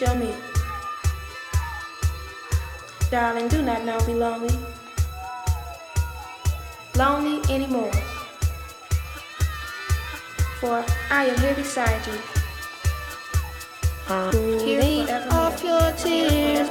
shall meet. Darling, do not now be lonely. Lonely anymore. For I am here beside you. Here off your tears,